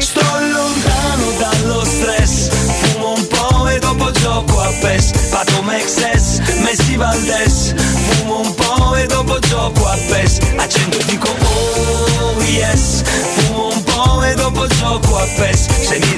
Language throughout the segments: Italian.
Sto lontano dallo stress Fumo un po' e dopo gioco a PES. Pato Mexes, Messi Valdes Fumo un po' e dopo gioco a PES. Accendo e dico oh yes. Fumo un po' e dopo gioco a PES. Se mi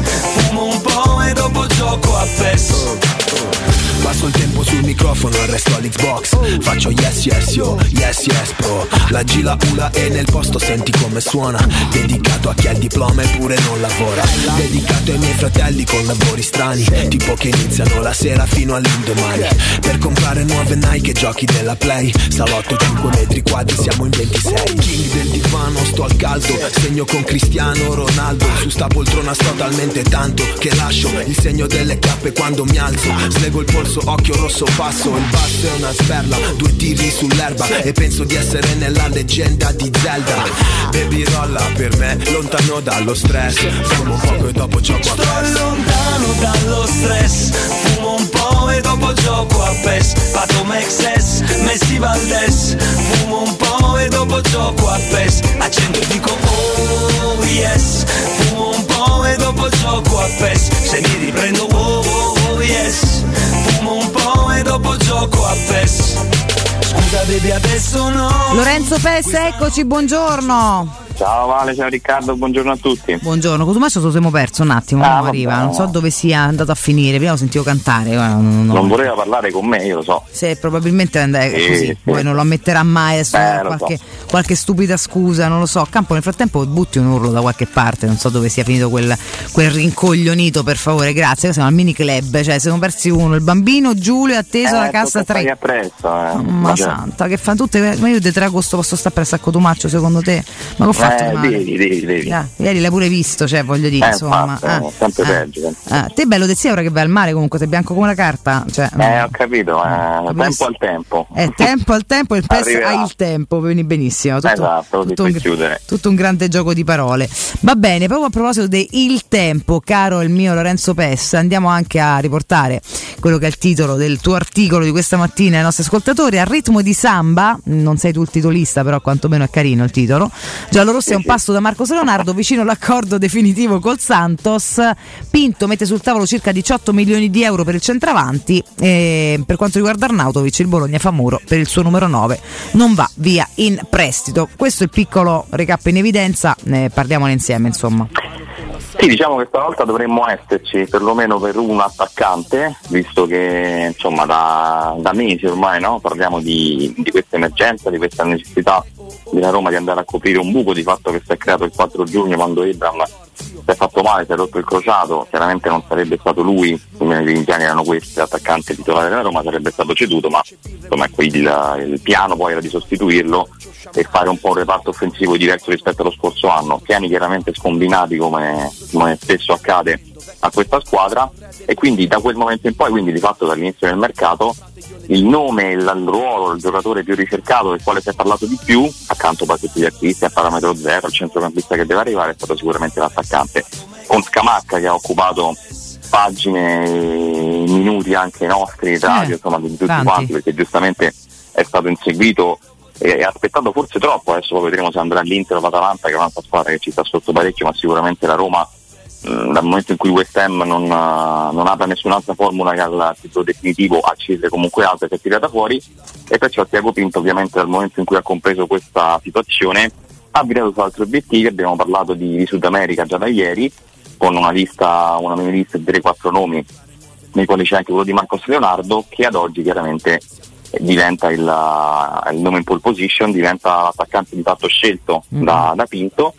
e dopo gioco a PES. Passo il tempo sul microfono e resto all'Xbox. Faccio yes yes yo, yes yes bro. La G la ula e nel posto senti come suona. Dedicato a chi ha il diploma eppure non lavora. Dedicato ai miei fratelli con lavori strani Tipo che iniziano la sera fino all'indomani. Per comprare nuove Nike e giochi della Play. Salotto 5 metri quadri siamo in 26 King del divano sto al caldo Segno con Cristiano Ronaldo. Su sta poltrona sto talmente tanto Che lascio il segno delle cappe quando mi alzo. Slego il polso occhio rosso passo. Il basso è una sperla Due tiri sull'erba. E penso di essere nella leggenda di Zelda. Baby rolla per me Lontano dallo stress. Fumo poco e dopo gioco a Sto PES. lontano dallo stress. Fumo un po' e dopo gioco a PES. Pato Mexes, Messi Valdes Fumo un po' e dopo gioco a PES. Accendo e dico oh yes. Fumo un po' e dopo gioco a PES. Se mi riprendo oh oh oh yes. Fumo un po' e dopo gioco a PES. Scusa baby adesso no. Lorenzo Pesse, eccoci, buongiorno. Ciao Vale, ciao Riccardo, buongiorno a tutti. Buongiorno, Cotumaccio te lo siamo perso un attimo, Ah, non arriva, non so dove sia andato a finire, prima lo sentivo cantare, non, non- voleva parlare con me, io lo so. se probabilmente è Sì, così, sì. poi non lo ammetterà mai adesso Eh, lo qualche, so. qualche stupida scusa, non lo so. Campo nel frattempo butti un urlo da qualche parte, non so dove sia finito quel, quel rincoglionito, per favore, grazie. Siamo al mini club, cioè siamo persi uno, il bambino Giulio è atteso alla Eh, cassa tocca 3. stare appresso, eh. Ma santa, che fanno tutte. Ma io di 3 agosto posso stare presso a Cotumaccio secondo te? Ma che ho fatto Eh, male? devi, devi, devi. Ah, ieri l'hai pure visto, cioè voglio dire, Eh, insomma. infatti, eh, sempre peggio, sempre Ah, te bello te sia ora che vai al mare comunque, sei bianco come la carta. Cioè, Eh, ho capito, eh, tempo al tempo. è tempo al tempo, il PES ha il tempo, quindi benissimo. Tutto, Esatto, tutto un, chiudere. tutto un grande gioco di parole. Va bene, proprio a proposito di il tempo, caro il mio Lorenzo Pes, andiamo anche a riportare quello che è il titolo del tuo articolo di questa mattina ai nostri ascoltatori. A ritmo di samba, non sei tu il titolista, però quantomeno è carino il titolo. Giallo Rossi è un passo da Marcos Leonardo, vicino all'accordo definitivo col Santos. Pinto mette sul tavolo circa 18 milioni di euro per il centravanti. E per quanto riguarda Arnautovic, il Bologna fa muro per il suo numero 9. Non va via in prestito. Questo è il piccolo recap in evidenza, ne parliamone insieme, insomma. Sì, diciamo che stavolta dovremmo esserci perlomeno per un attaccante, visto che insomma da, da mesi ormai no? parliamo di, di questa emergenza, di questa necessità della Roma di andare a coprire un buco di fatto che si è creato il 4 giugno quando Ibram si è fatto male, si è rotto il crociato, chiaramente non sarebbe stato lui, come i piani erano questi, l'attaccante titolare della Roma, sarebbe stato ceduto, ma insomma il, il piano poi era di sostituirlo e fare un po' un reparto offensivo diverso rispetto allo scorso anno. Piani chiaramente scombinati come, come spesso accade a questa squadra e quindi da quel momento in poi, quindi di fatto dall'inizio del mercato, il nome, il, ruolo, il giocatore più ricercato del quale si è parlato di più, accanto a tutti gli acquisti a parametro zero, il centrocampista che deve arrivare è stato sicuramente l'attaccante. Con Scamacca che ha occupato pagine, minuti anche nostri, radio, eh, insomma di tutti tanti. quanti, perché giustamente è stato inseguito e aspettato forse troppo, adesso poi vedremo se andrà all'Inter o l'Atalanta che è un'altra squadra che ci sta sotto parecchio, ma sicuramente la Roma dal momento in cui West Ham non, uh, non apre nessun'altra formula che al titolo definitivo a cifre comunque alte si è tirata fuori. E perciò Tiago Pinto ovviamente dal momento in cui ha compreso questa situazione ha virato su altri obiettivi, abbiamo parlato di, di Sud America già da ieri con una lista, una mini lista di 3-4 nomi nei quali c'è anche quello di Marcos Leonardo che ad oggi chiaramente diventa il, il nome in pole position, diventa l'attaccante di fatto scelto mm. da, da Pinto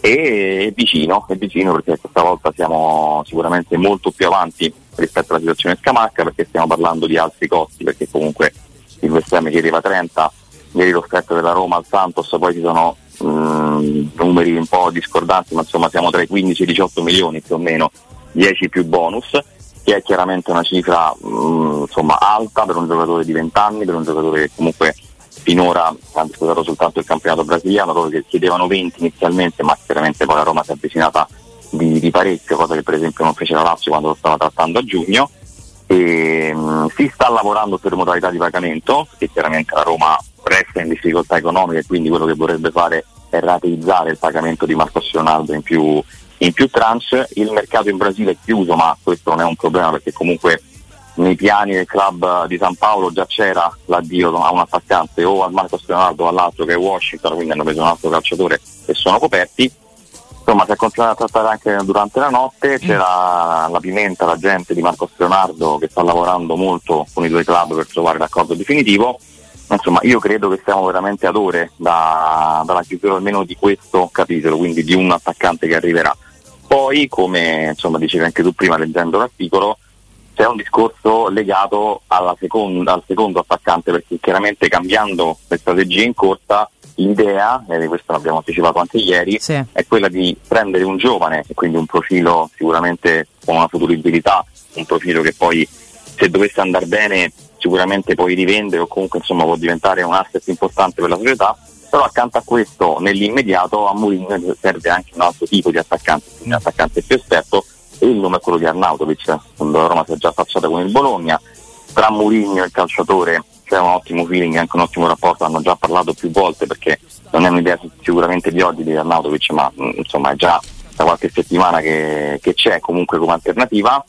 e è vicino, è vicino perché questa volta siamo sicuramente molto più avanti rispetto alla situazione Scamacca perché stiamo parlando di altri costi perché comunque il West Ham chiedeva 30, ieri lo stretto della Roma al Santos, poi ci sono mh, mm, numeri un po' discordanti ma insomma siamo tra i 15 e i 18 milioni più o meno, 10 più bonus che è chiaramente una cifra mh, mm, insomma, alta per un giocatore di 20 anni, per un giocatore che comunque finora ha disputato soltanto il campionato brasiliano, loro che chiedevano 20 inizialmente, ma chiaramente poi la Roma si è avvicinata di, di parecchio, cosa che per esempio non fece la Lazio quando lo stava trattando a giugno. E, mh, mm, si sta lavorando per modalità di pagamento, che chiaramente la Roma resta in difficoltà economica e quindi quello che vorrebbe fare è rateizzare il pagamento di Marcos Ronaldo in più, in più tranche. Il mercato in Brasile è chiuso, ma questo non è un problema perché comunque nei piani del club di San Paolo già c'era l'addio a un attaccante o al Marco Leonardo o all'altro che è Washington, quindi hanno preso un altro calciatore e sono coperti. Insomma si è continuato a trattare anche durante la notte, c'era la pimenta, la gente di Marco Leonardo che sta lavorando molto con i due club per trovare l'accordo definitivo. Insomma, io credo che siamo veramente ad ore da, dalla chiusura almeno di questo capitolo, quindi di un attaccante che arriverà. Poi, come insomma, dicevi anche tu prima leggendo l'articolo, c'è un discorso legato seconda, al secondo attaccante perché chiaramente cambiando le strategie in corsa l'idea, e questo l'abbiamo anticipato anche ieri, sì. è quella di prendere un giovane e quindi un profilo sicuramente con una futuribilità, un profilo che poi se dovesse andare bene sicuramente poi rivende o comunque insomma può diventare un asset importante per la società, però accanto a questo nell'immediato a Mourinho serve anche un altro tipo di attaccante, quindi un attaccante più esperto il nome è quello di Arnautovic, quando la Roma si è già affacciata con il Bologna, tra Mourinho e il calciatore c'è un ottimo feeling, anche un ottimo rapporto, hanno già parlato più volte perché non è un'idea sicuramente di oggi di Arnautovic, ma mm, insomma è già da qualche settimana che, che c'è comunque come alternativa.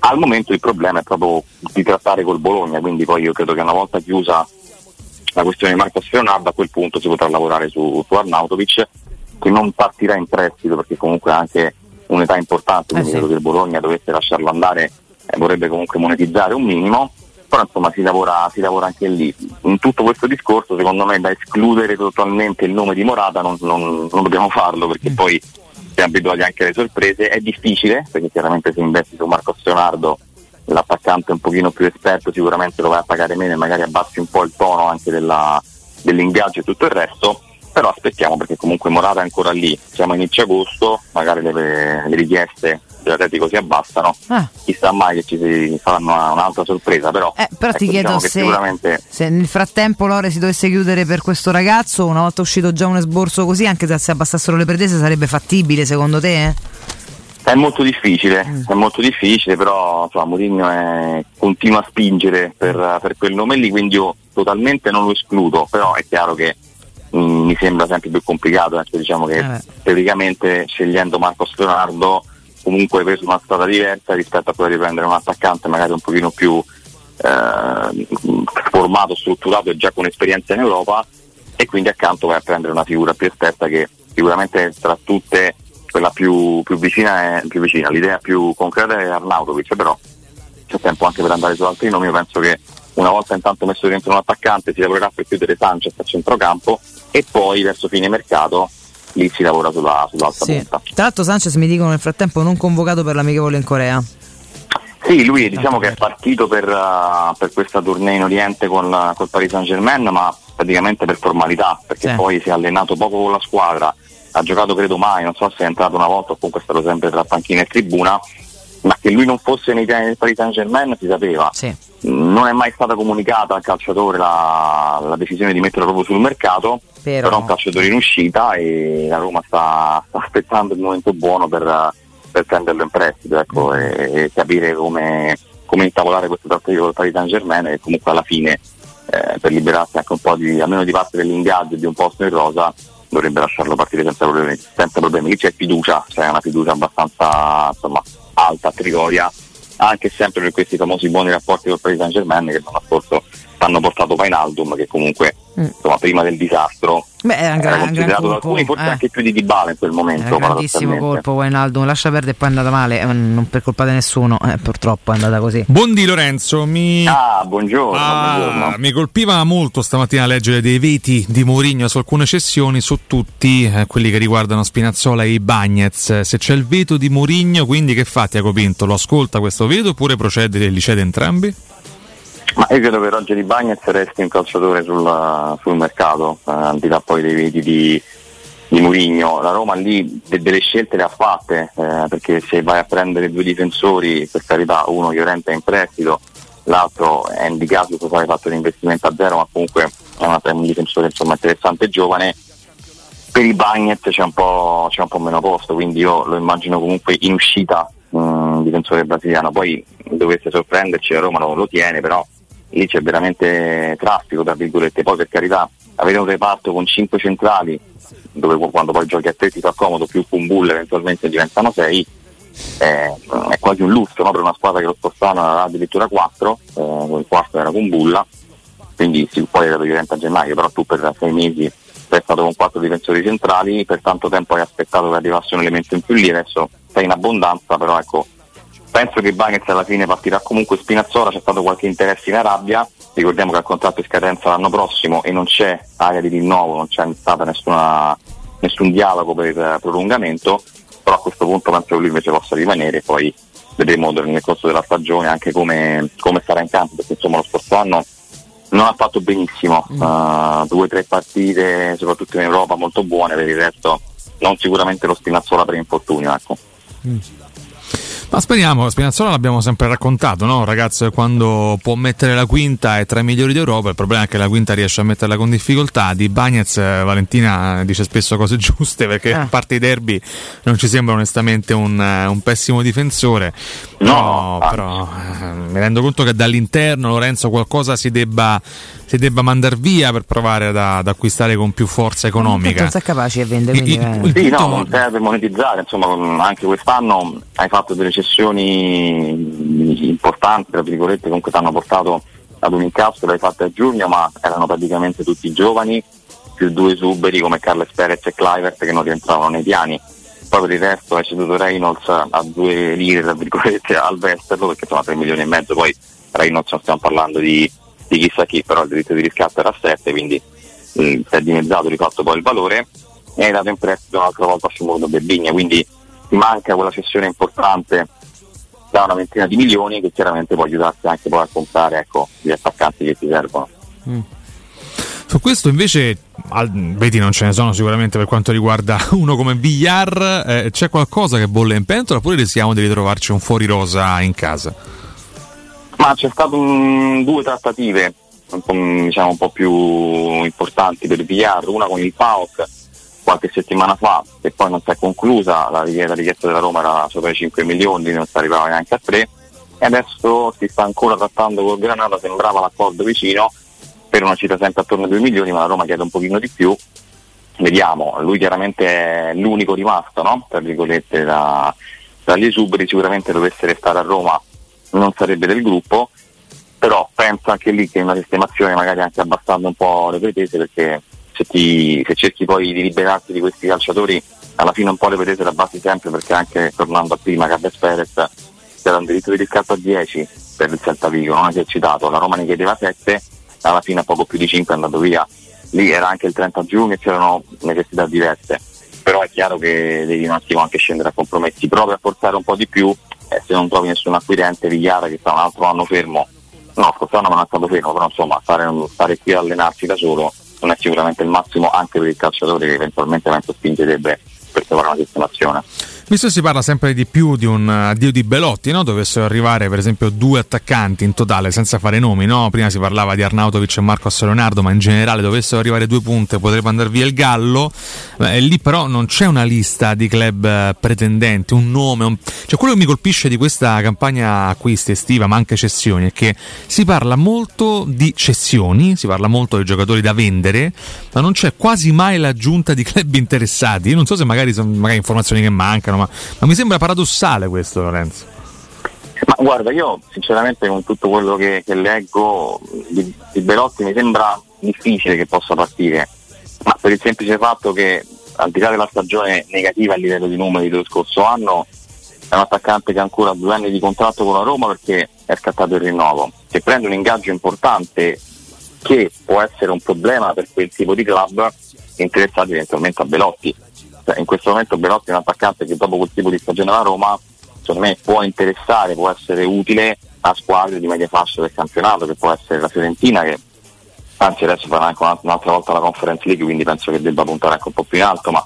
Al momento il problema è proprio di trattare col Bologna, quindi poi io credo che una volta chiusa la questione di Marco Leonardo a quel punto si potrà lavorare su, su Arnautovic che non partirà in prestito perché comunque anche un'età importante, quindi eh sì. credo che il Bologna dovesse lasciarlo andare eh, vorrebbe comunque monetizzare un minimo, però insomma si lavora, si lavora, anche lì. In tutto questo discorso secondo me da escludere totalmente il nome di Morata non, non, non dobbiamo farlo perché mm. poi siamo abituati anche alle sorprese, è difficile perché chiaramente se investi su Marco Leonardo l'attaccante un pochino più esperto sicuramente lo vai a pagare meno e magari abbassi un po' il tono anche della, dell'ingaggio e tutto il resto però aspettiamo perché comunque Morata è ancora lì, siamo a inizio agosto, magari le, le richieste dell'Atletico si abbassano, ah. chissà mai che ci si faranno una, un'altra sorpresa, però, eh, però ecco, ti chiedo diciamo se, sicuramente... se, nel frattempo Lore si dovesse chiudere per questo ragazzo, una volta uscito già un esborso così, anche se si abbassassero le pretese sarebbe fattibile secondo te? Eh? È molto difficile, mm. è molto difficile, però insomma, Mourinho è, continua a spingere per, per quel nome lì, quindi io totalmente non lo escludo, però è chiaro che Mm, mi sembra sempre più complicato, anche diciamo che eh teoricamente scegliendo Marcos Leonardo comunque hai preso una strada diversa rispetto a quella di prendere un attaccante magari un pochino più eh, formato, strutturato e già con esperienza in Europa e quindi accanto vai a prendere una figura più esperta che sicuramente tra tutte quella più, più, vicina, è, più vicina, l'idea più concreta è Arnautovic, però c'è tempo anche per andare su altri nomi, io penso che una volta intanto messo dentro un attaccante si lavorerà per chiudere Sanchez a centrocampo e poi verso fine mercato lì si lavora sulla, sull'altra sì. punta. Tra l'altro Sanchez mi dicono nel frattempo non convocato per l'amichevole in Corea. Sì, lui diciamo che è partito per, uh, per questa tournée in Oriente con col Paris Saint Germain, ma praticamente per formalità, perché sì. poi si è allenato poco con la squadra, ha giocato credo mai, non so se è entrato una volta o comunque è stato sempre tra panchina e tribuna ma che lui non fosse nei piani del Paris Saint Germain si sapeva. Sì. Non è mai stata comunicata al calciatore la, la decisione di metterlo proprio sul mercato, Però- però, è un calciatore in uscita e la Roma sta, sta aspettando il momento buono per, per prenderlo in prestito ecco, e, e capire come, come intavolare questo trattativa con il Paris Saint Germain e comunque alla fine eh, per liberarsi anche un po' di, almeno di parte dell'ingaggio di un posto in rosa dovrebbe lasciarlo partire senza problemi, senza problemi. Lì c'è fiducia, c'è una fiducia abbastanza insomma, alta a Trigoria, anche sempre per questi famosi buoni rapporti col Paris Saint Germain che l'anno scorso hanno portato Painaldum che comunque Mm. insomma, prima del disastro Beh, era un, era gran, gran considerato da alcuni forse eh. anche più di Dybala in quel momento. Era un grandissimo colpo Wijnaldum, lascia perdere e poi è andata male, eh, non per colpa di nessuno, eh, purtroppo è andata così. Buondì Lorenzo, mi... Ah, buongiorno, Ah, buongiorno. mi colpiva molto stamattina leggere dei veti di Mourinho su alcune cessioni, su tutti eh, quelli che riguardano Spinazzola e i Bagnets. Se c'è il veto di Mourinho, quindi che fa Tiago Pinto? Lo ascolta questo veto oppure procede e li cede entrambi? Ma io credo che Roger Bagnez resti un calciatore sul, sul mercato, eh, al di là poi dei veti di, di Murigno. La Roma lì de- delle scelte le ha fatte, eh, perché se vai a prendere due difensori, per carità, uno Llorente è in prestito, l'altro è indicato che poi ha fatto un investimento a zero, ma comunque è una- un difensore insomma, interessante e giovane. Per i Bagnez c'è c'è un po' meno posto, quindi io lo immagino comunque in uscita un difensore brasiliano. Poi dovesse sorprenderci la Roma lo, lo tiene, però lì c'è veramente traffico, tra virgolette. Poi per carità, avere un reparto con 5 centrali, dove quando poi giochi a 3 ti fa comodo, più Kumbull eventualmente diventano 6, è quasi un lusso no? per una squadra che lo era addirittura 4, eh, il quarto era Kumbulla, quindi sì, poi era diventa a gennaio, però tu per 6 mesi sei stato con 4 difensori centrali, per tanto tempo hai aspettato che arrivasse un elemento in più lì, adesso sei in abbondanza, però ecco, penso che Bagnets alla fine partirà comunque Spinazzola, c'è stato qualche interesse in Arabia, ricordiamo che il contratto è scadenza l'anno prossimo e non c'è area di rinnovo, non c'è stata nessuna, nessun dialogo per prolungamento, però a questo punto penso che lui invece possa rimanere, poi vedremo nel corso della stagione anche come, come sarà in campo, perché insomma lo scorso anno non ha fatto benissimo, uh, due o tre partite soprattutto in Europa molto buone, per il resto non sicuramente lo Spinazzola per infortunio. Ecco. Ma speriamo, Spinazzola l'abbiamo sempre raccontato, no? Un ragazzo quando può mettere la quinta è tra i migliori d'Europa, il problema è che la quinta riesce a metterla con difficoltà. Di Bagnez, eh, Valentina dice spesso cose giuste perché Ah. a parte i derby non ci sembra onestamente un, eh, un pessimo difensore. No, Però, però, eh, mi rendo conto che dall'interno Lorenzo qualcosa si debba, si debba mandare via per provare ad, ad acquistare con più forza economica. Non sei capace a vendere, quindi Il- eh. il- Sì, no, non serve monetizzare, insomma anche quest'anno hai fatto delle cessioni importanti, tra virgolette, comunque ti hanno portato ad un incasso, l'hai fatto a giugno, ma erano praticamente tutti giovani, più due suberi come Carles Perez e Clivert che non rientravano nei piani. Poi per il resto hai ceduto Reynolds a due lire, tra virgolette, al Westerlo, perché sono 3 milioni e mezzo, poi Reynolds non stiamo parlando di, di chissà chi, però il diritto di riscatto era a 7, quindi mh, si è dimezzato di fatto poi il valore e hai dato in prestito un'altra volta a Scimurodo Berbigna, quindi manca quella cessione importante da una ventina di milioni che chiaramente può aiutarti anche poi a comprare ecco, gli attaccanti che ti servono. Su questo invece, vedi non ce ne sono sicuramente per quanto riguarda uno come Villar, eh, c'è qualcosa che bolle in pentola oppure rischiamo di ritrovarci un fuori rosa in casa? Ma c'è stato un- due trattative un po', diciamo, un po' più importanti per il VR, una con il PAOK qualche settimana fa che poi non si è conclusa, la richiesta, la richiesta della Roma era sopra i 5 milioni, non si arrivava neanche a 3 e adesso si sta ancora trattando col Granada, sembrava l'accordo vicino per una cifra sempre attorno ai 2 milioni, ma la Roma chiede un pochino di più. Vediamo, lui chiaramente è l'unico rimasto, no? Tra virgolette, da, dagli esuberi, sicuramente dovesse restare a Roma non sarebbe del gruppo, però penso anche lì che una sistemazione magari anche abbassando un po' le pretese perché se, ti, se cerchi poi di liberarti di questi calciatori alla fine un po' le pretese le abbassi sempre perché anche tornando a prima Carles Perez c'era un diritto di riscatto a 10 per il Celta Vigo, non esercitato, la Roma ne chiedeva 7, alla fine poco più di 5 è andato via, lì era anche il 30 giugno e c'erano necessità diverse, però è chiaro che devi un attimo anche scendere a compromessi, provi a forzare un po' di più e se non trovi nessun acquirente Vigliara che sta un altro anno fermo, no scorso anno non è stato fermo, però insomma stare, stare qui a allenarsi da solo non è sicuramente il massimo anche per il calciatore che eventualmente spingerebbe per trovare una sistemazione. Visto si parla sempre di più di un addio di Belotti, no? dovessero arrivare per esempio due attaccanti in totale senza fare nomi, no? prima si parlava di Arnautovic e Marco Leonardo, ma in generale dovessero arrivare due punte potrebbe andare via il Gallo, eh, lì però non c'è una lista di club eh, pretendenti, un nome, un... cioè quello che mi colpisce di questa campagna acquisti estiva ma anche cessioni è che si parla molto di cessioni, si parla molto di giocatori da vendere, ma non c'è quasi mai l'aggiunta di club interessati, io non so se magari sono magari informazioni che mancano, ma, ma mi sembra paradossale questo Lorenzo. Ma guarda, io sinceramente con tutto quello che, che leggo di, di, Belotti mi sembra difficile che possa partire, ma per il semplice fatto che al di là della stagione negativa a livello di numeri dello scorso anno, è un attaccante che ha ancora due anni di contratto con la Roma perché è scattato il rinnovo. Se prende un ingaggio importante che può essere un problema per quel tipo di club, interessati eventualmente a Belotti in questo momento Belotti è un attaccante che dopo quel tipo di stagione alla Roma secondo me può interessare, può essere utile a squadre di media fascia del campionato che può essere la Fiorentina che anzi adesso farà anche un'altra volta la Conference League quindi penso che debba puntare anche un po' più in alto ma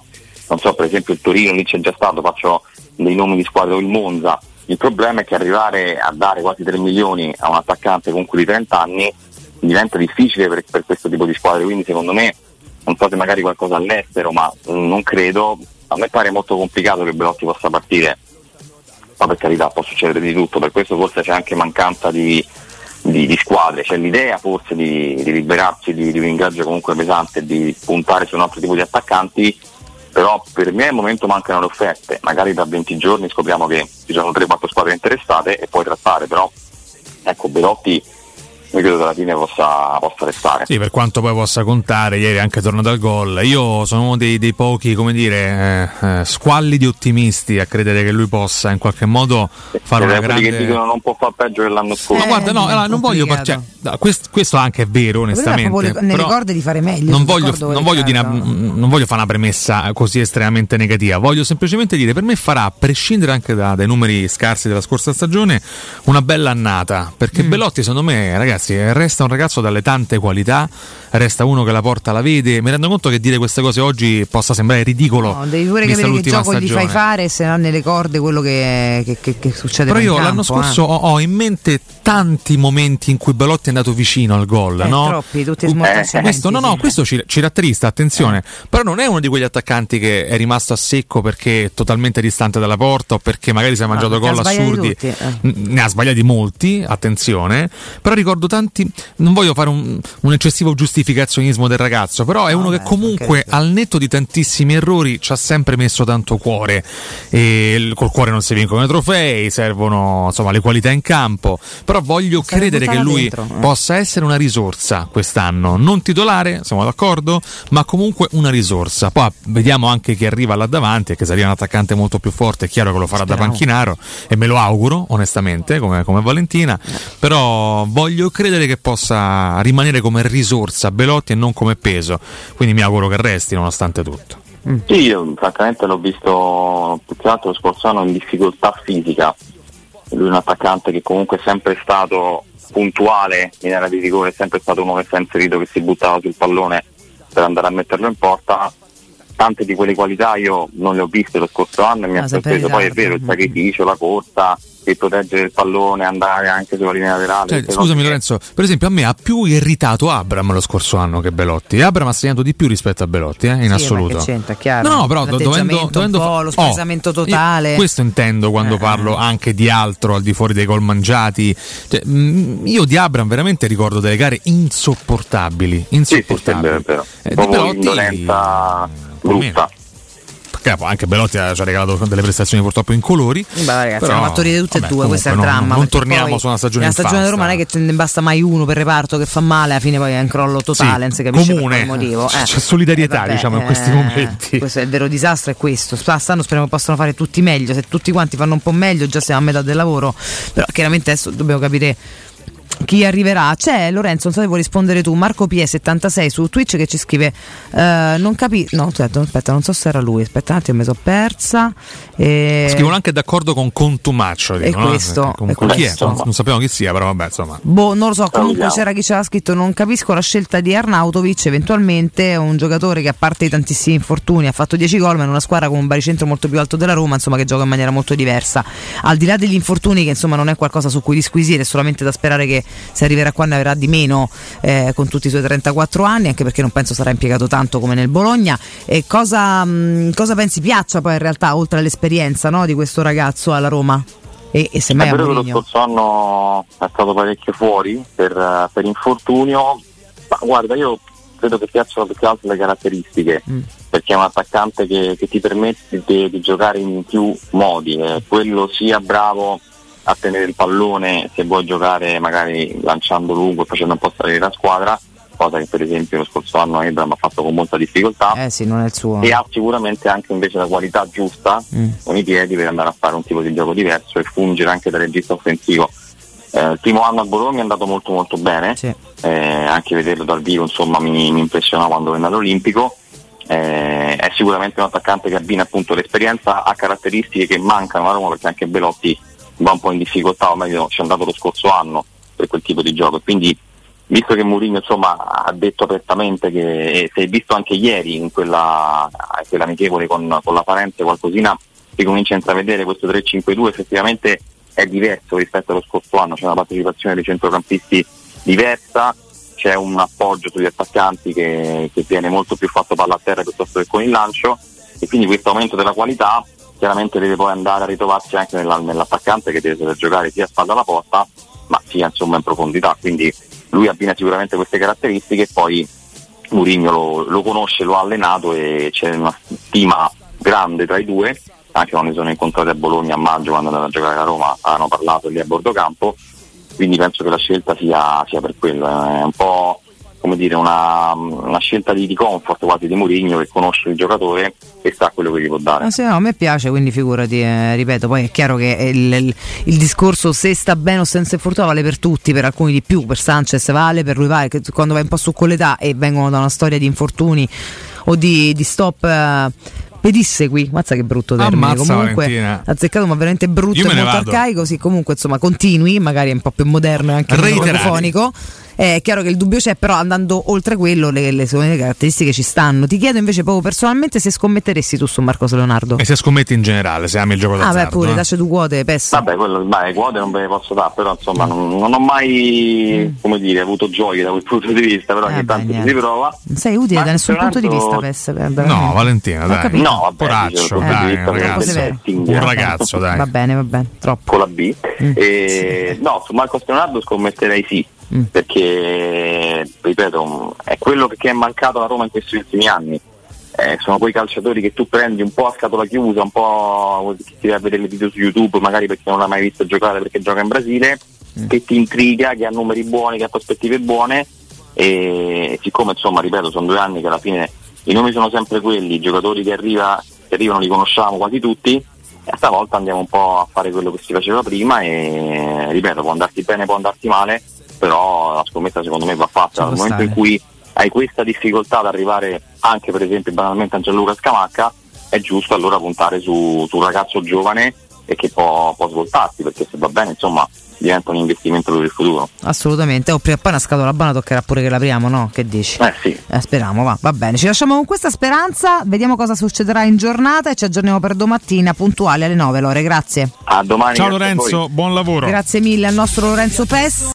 non so per esempio il Torino lì c'è già stato faccio dei nomi di squadre o il Monza. Il problema è che arrivare a dare quasi 3 milioni a un attaccante comunque di 30 anni diventa difficile per, per questo tipo di squadre quindi secondo me non so se magari qualcosa all'estero, ma non credo. A me pare molto complicato che Belotti possa partire, ma per carità può succedere di tutto, per questo forse c'è anche mancanza di, di, di squadre, c'è l'idea forse di, di liberarsi di, un ingaggio comunque pesante di puntare su un altro tipo di attaccanti, però per me al momento mancano le offerte, magari da 20 giorni scopriamo che ci sono 3-4 squadre interessate e puoi trattare, però ecco Belotti io credo che alla fine possa, possa, restare. Sì, per quanto poi possa contare, ieri anche tornato al gol. Io sono uno dei, dei pochi, come dire, eh, eh, squalli di ottimisti a credere che lui possa in qualche modo fare una grande... che dicono non può fare peggio dell'anno scorso. Eh, ma guarda, no, allora, non voglio... Cioè, questo, questo, anche è vero, onestamente. Ne ricorda di fare meglio. Non voglio, non, voglio una, non voglio, fare una premessa così estremamente negativa. Voglio semplicemente dire, per me farà, a prescindere anche da, dai numeri scarsi della scorsa stagione, una bella annata. Perché mm. Bellotti, secondo me, ragazzi ragazzi, resta un ragazzo dalle tante qualità, resta uno che la porta la vede. Mi rendo conto che dire queste cose oggi possa sembrare ridicolo. No, devi pure capire che gioco stagione. gli fai fare se non nelle corde quello che, che, che, che succede. Però io campo, l'anno scorso eh. ho, ho, in mente tanti momenti in cui Belotti è andato vicino al gol. Eh, no? Troppi, tutti eh, questo, no, no, questo ci, ci rattrista, attenzione. Eh. Però non è uno di quegli attaccanti che è rimasto a secco perché è totalmente distante dalla porta o perché magari si è mangiato no, gol assurdi. Tutti, eh. Ne ha sbagliati molti, attenzione. Però ricordo tanti. Non voglio fare un, un, eccessivo giustificazionismo del ragazzo, però è no, uno beh, che comunque al netto di tantissimi errori ci ha sempre messo tanto cuore. E col cuore non si vincono i trofei, servono insomma le qualità in campo, però voglio Serve credere che lui dentro, eh. possa essere una risorsa quest'anno, non titolare, siamo d'accordo, ma comunque una risorsa. Poi vediamo anche chi arriva là davanti e che sarà un attaccante molto più forte, è chiaro che lo farà Speriamo. da panchinaro e me lo auguro onestamente come, come Valentina, eh. però voglio credere che possa rimanere come risorsa Belotti e non come peso. Quindi mi auguro che resti nonostante tutto. Mm. Sì, io francamente l'ho visto più che altro lo scorso anno in difficoltà fisica. Lui è un attaccante che comunque è sempre stato puntuale in area di rigore, è sempre stato uno che si è inserito, che si buttava sul pallone per andare a metterlo in porta. Tante di quelle qualità io non le ho viste lo scorso anno e mi ha sorpreso. Poi è vero, il sacrificio, la corsa, e proteggere il pallone, andare anche sulla linea laterale. Cioè, scusami. Lorenzo, per esempio a me ha più irritato Abram lo scorso anno che Belotti. Abram ha segnato di più rispetto a Belotti, eh, in sì, assoluto. Che c'entra, chiaro. No, no, però dovendo, dovendo lo spaesamento oh, totale. questo intendo quando eh. parlo anche di altro al di fuori dei gol mangiati. Cioè, mh, io di Abram veramente ricordo delle gare insopportabili, insopportabili. Sì, sì, sì, è vero, è vero. Eh, Belotti... indolenza brutta capo, anche Belotti ci ha regalato delle prestazioni purtroppo incolori. Beh, ragazzi, però, abbiamo fatto ridere tutte e due, questo è il non, dramma. Non torniamo su una stagione La stagione di Roma non è che ne basta mai uno per reparto che fa male, alla fine poi è un crollo totale, sì, non si capisce comune. per motivo. Eh. C'è solidarietà, eh, vabbè, diciamo, in questi momenti. Questo è il vero disastro, è questo. Quest'anno speriamo che possano fare tutti meglio. Se tutti quanti fanno un po' meglio, già siamo a metà del lavoro. Però chiaramente adesso dobbiamo capire chi arriverà. C'è Lorenzo, non so se vuoi rispondere tu, Marco Pie76 su Twitch che ci scrive, eh, non capisco, no aspetta, aspetta, non so se era lui, aspetta un attimo, mi sono persa. E... Scrivono anche d'accordo con Contumaccio. E dicono, questo, no? e Con, chi è? questo. Non, non sappiamo chi sia, però vabbè, insomma. Boh, non lo so, comunque c'era chi c'era scritto non capisco la scelta di Arnautovic, eventualmente è un giocatore che a parte i tantissimi infortuni ha fatto 10 gol, ma in una squadra con un baricentro molto più alto della Roma, insomma che gioca in maniera molto diversa. Al di là degli infortuni che insomma non è qualcosa su cui disquisire, è solamente da sperare che se arriverà qua ne avrà di meno eh, con tutti i suoi 34 anni, anche perché non penso sarà impiegato tanto come nel Bologna. E cosa, mh, cosa pensi piaccia poi in realtà, oltre all'esperienza no, di questo ragazzo alla Roma? E, e È semmai vero che lo scorso anno è stato parecchio fuori per, eh, per infortunio, ma guarda io credo che piacciono più che altro le caratteristiche, Mm. perché è un attaccante che, che ti permette di, di giocare in più modi, eh, quello sia bravo a tenere il pallone se vuoi giocare magari lanciando lungo e facendo un po' salire la squadra, cosa che per esempio lo scorso anno Abram ha fatto con molta difficoltà Eh sì, non è il suo. e ha sicuramente anche invece la qualità giusta Mm. con i piedi per andare a fare un tipo di gioco diverso e fungere anche da regista offensivo. Eh, il primo anno a Bologna è andato molto molto bene, Sì. eh, anche vederlo dal vivo insomma mi, mi impressionò quando venne all'Olimpico. Eh, è sicuramente un attaccante che abbina appunto l'esperienza a caratteristiche che mancano a Roma perché anche Belotti va un po' in difficoltà, o meglio ci è andato lo scorso anno per quel tipo di gioco. Quindi visto che Mourinho ha detto apertamente che si è visto anche ieri in quella, quella amichevole con, con la Parenze qualcosina si comincia a intravedere questo 3-5-2 effettivamente è diverso rispetto allo scorso anno, c'è una partecipazione dei centrocampisti diversa, c'è un appoggio sugli attaccanti che, che viene molto più fatto palla a terra piuttosto che con il lancio e quindi questo aumento della qualità chiaramente deve poi andare a ritrovarsi anche nella- nell'attaccante che deve saper giocare sia a spalla alla porta ma sia insomma in profondità. Quindi lui abbina sicuramente queste caratteristiche e poi Mourinho lo, lo conosce, lo ha allenato e c'è una stima grande tra i due. Anche quando si sono incontrati a Bologna a maggio quando andavano a giocare a Roma hanno parlato lì a bordo campo. Quindi penso che la scelta sia, sia per quello è un po' come dire una, una scelta di, di comfort quasi di Mourinho che conosce il giocatore e sa quello che gli può dare Ah, sì, no, a me piace, quindi figurati, eh, ripeto, poi è chiaro che il, il- il discorso se sta bene o senza infortunio vale per tutti, per alcuni di più, per Sanchez vale, per lui vale, che quando vai un po' su con l'età e vengono da una storia di infortuni o di, di stop... eh, pedissegui, mazza che brutto termine. Ammazza, comunque Valentina. azzeccato, ma veramente brutto Io e molto vado. arcaico. Sì, comunque, insomma, continui, magari è un po' più moderno e anche radiofonico. È chiaro che il dubbio c'è, però andando oltre quello, le, le sue caratteristiche ci stanno. Ti chiedo invece proprio personalmente se scommetteresti tu su Marcos Leonardo. E se scommetti in generale, se ami il gioco Ah, beh, d'azzardo. pure, eh. due quote, pessa. Vabbè, quello, beh, quote non ve le posso dare, però insomma non, non ho mai come dire, avuto gioia da quel punto di vista, però Eh, ogni tanto niente. si prova. Non sei utile Ma da nessun punto di vista, Pessa. No, Valentina, dai. capito. No, vabbè, Poraccio, dai, vista ragazzo. Un eh. ragazzo, dai. Va bene, va bene, troppo. con la B. Mm. E, no, su Marcos Leonardo scommetterei sì, Mm. perché ripeto, è quello che è mancato alla Roma in questi ultimi anni. Eh, sono quei calciatori che tu prendi un po' a scatola chiusa, un po' che ti vai a vedere le video su YouTube, magari perché non l'hai mai visto giocare perché gioca in Brasile, Mm. che ti intriga, che ha numeri buoni, che ha prospettive buone e siccome insomma ripeto sono due anni che alla fine i nomi sono sempre quelli, i giocatori che, arriva, che arrivano li conosciamo quasi tutti, e stavolta andiamo un po' a fare quello che si faceva prima e ripeto può andarti bene, può andarti male, però la scommessa secondo me va fatta. Nel momento in stare. cui hai questa difficoltà ad arrivare anche per esempio banalmente a Gianluca Scamacca, è giusto allora puntare su, su un ragazzo giovane e che può, può svoltarti perché se va bene insomma diventa un investimento per il futuro. Assolutamente. O prima o poi una scatola buona toccherà pure che l'apriamo, no? Che dici? Eh sì. Eh, speriamo, va, va bene. Ci lasciamo con questa speranza, vediamo cosa succederà in giornata e ci aggiorniamo per domattina puntuali alle 9. Lore, grazie. A domani. Ciao grazie a voi. Lorenzo, buon lavoro. Grazie mille al nostro Lorenzo Pes.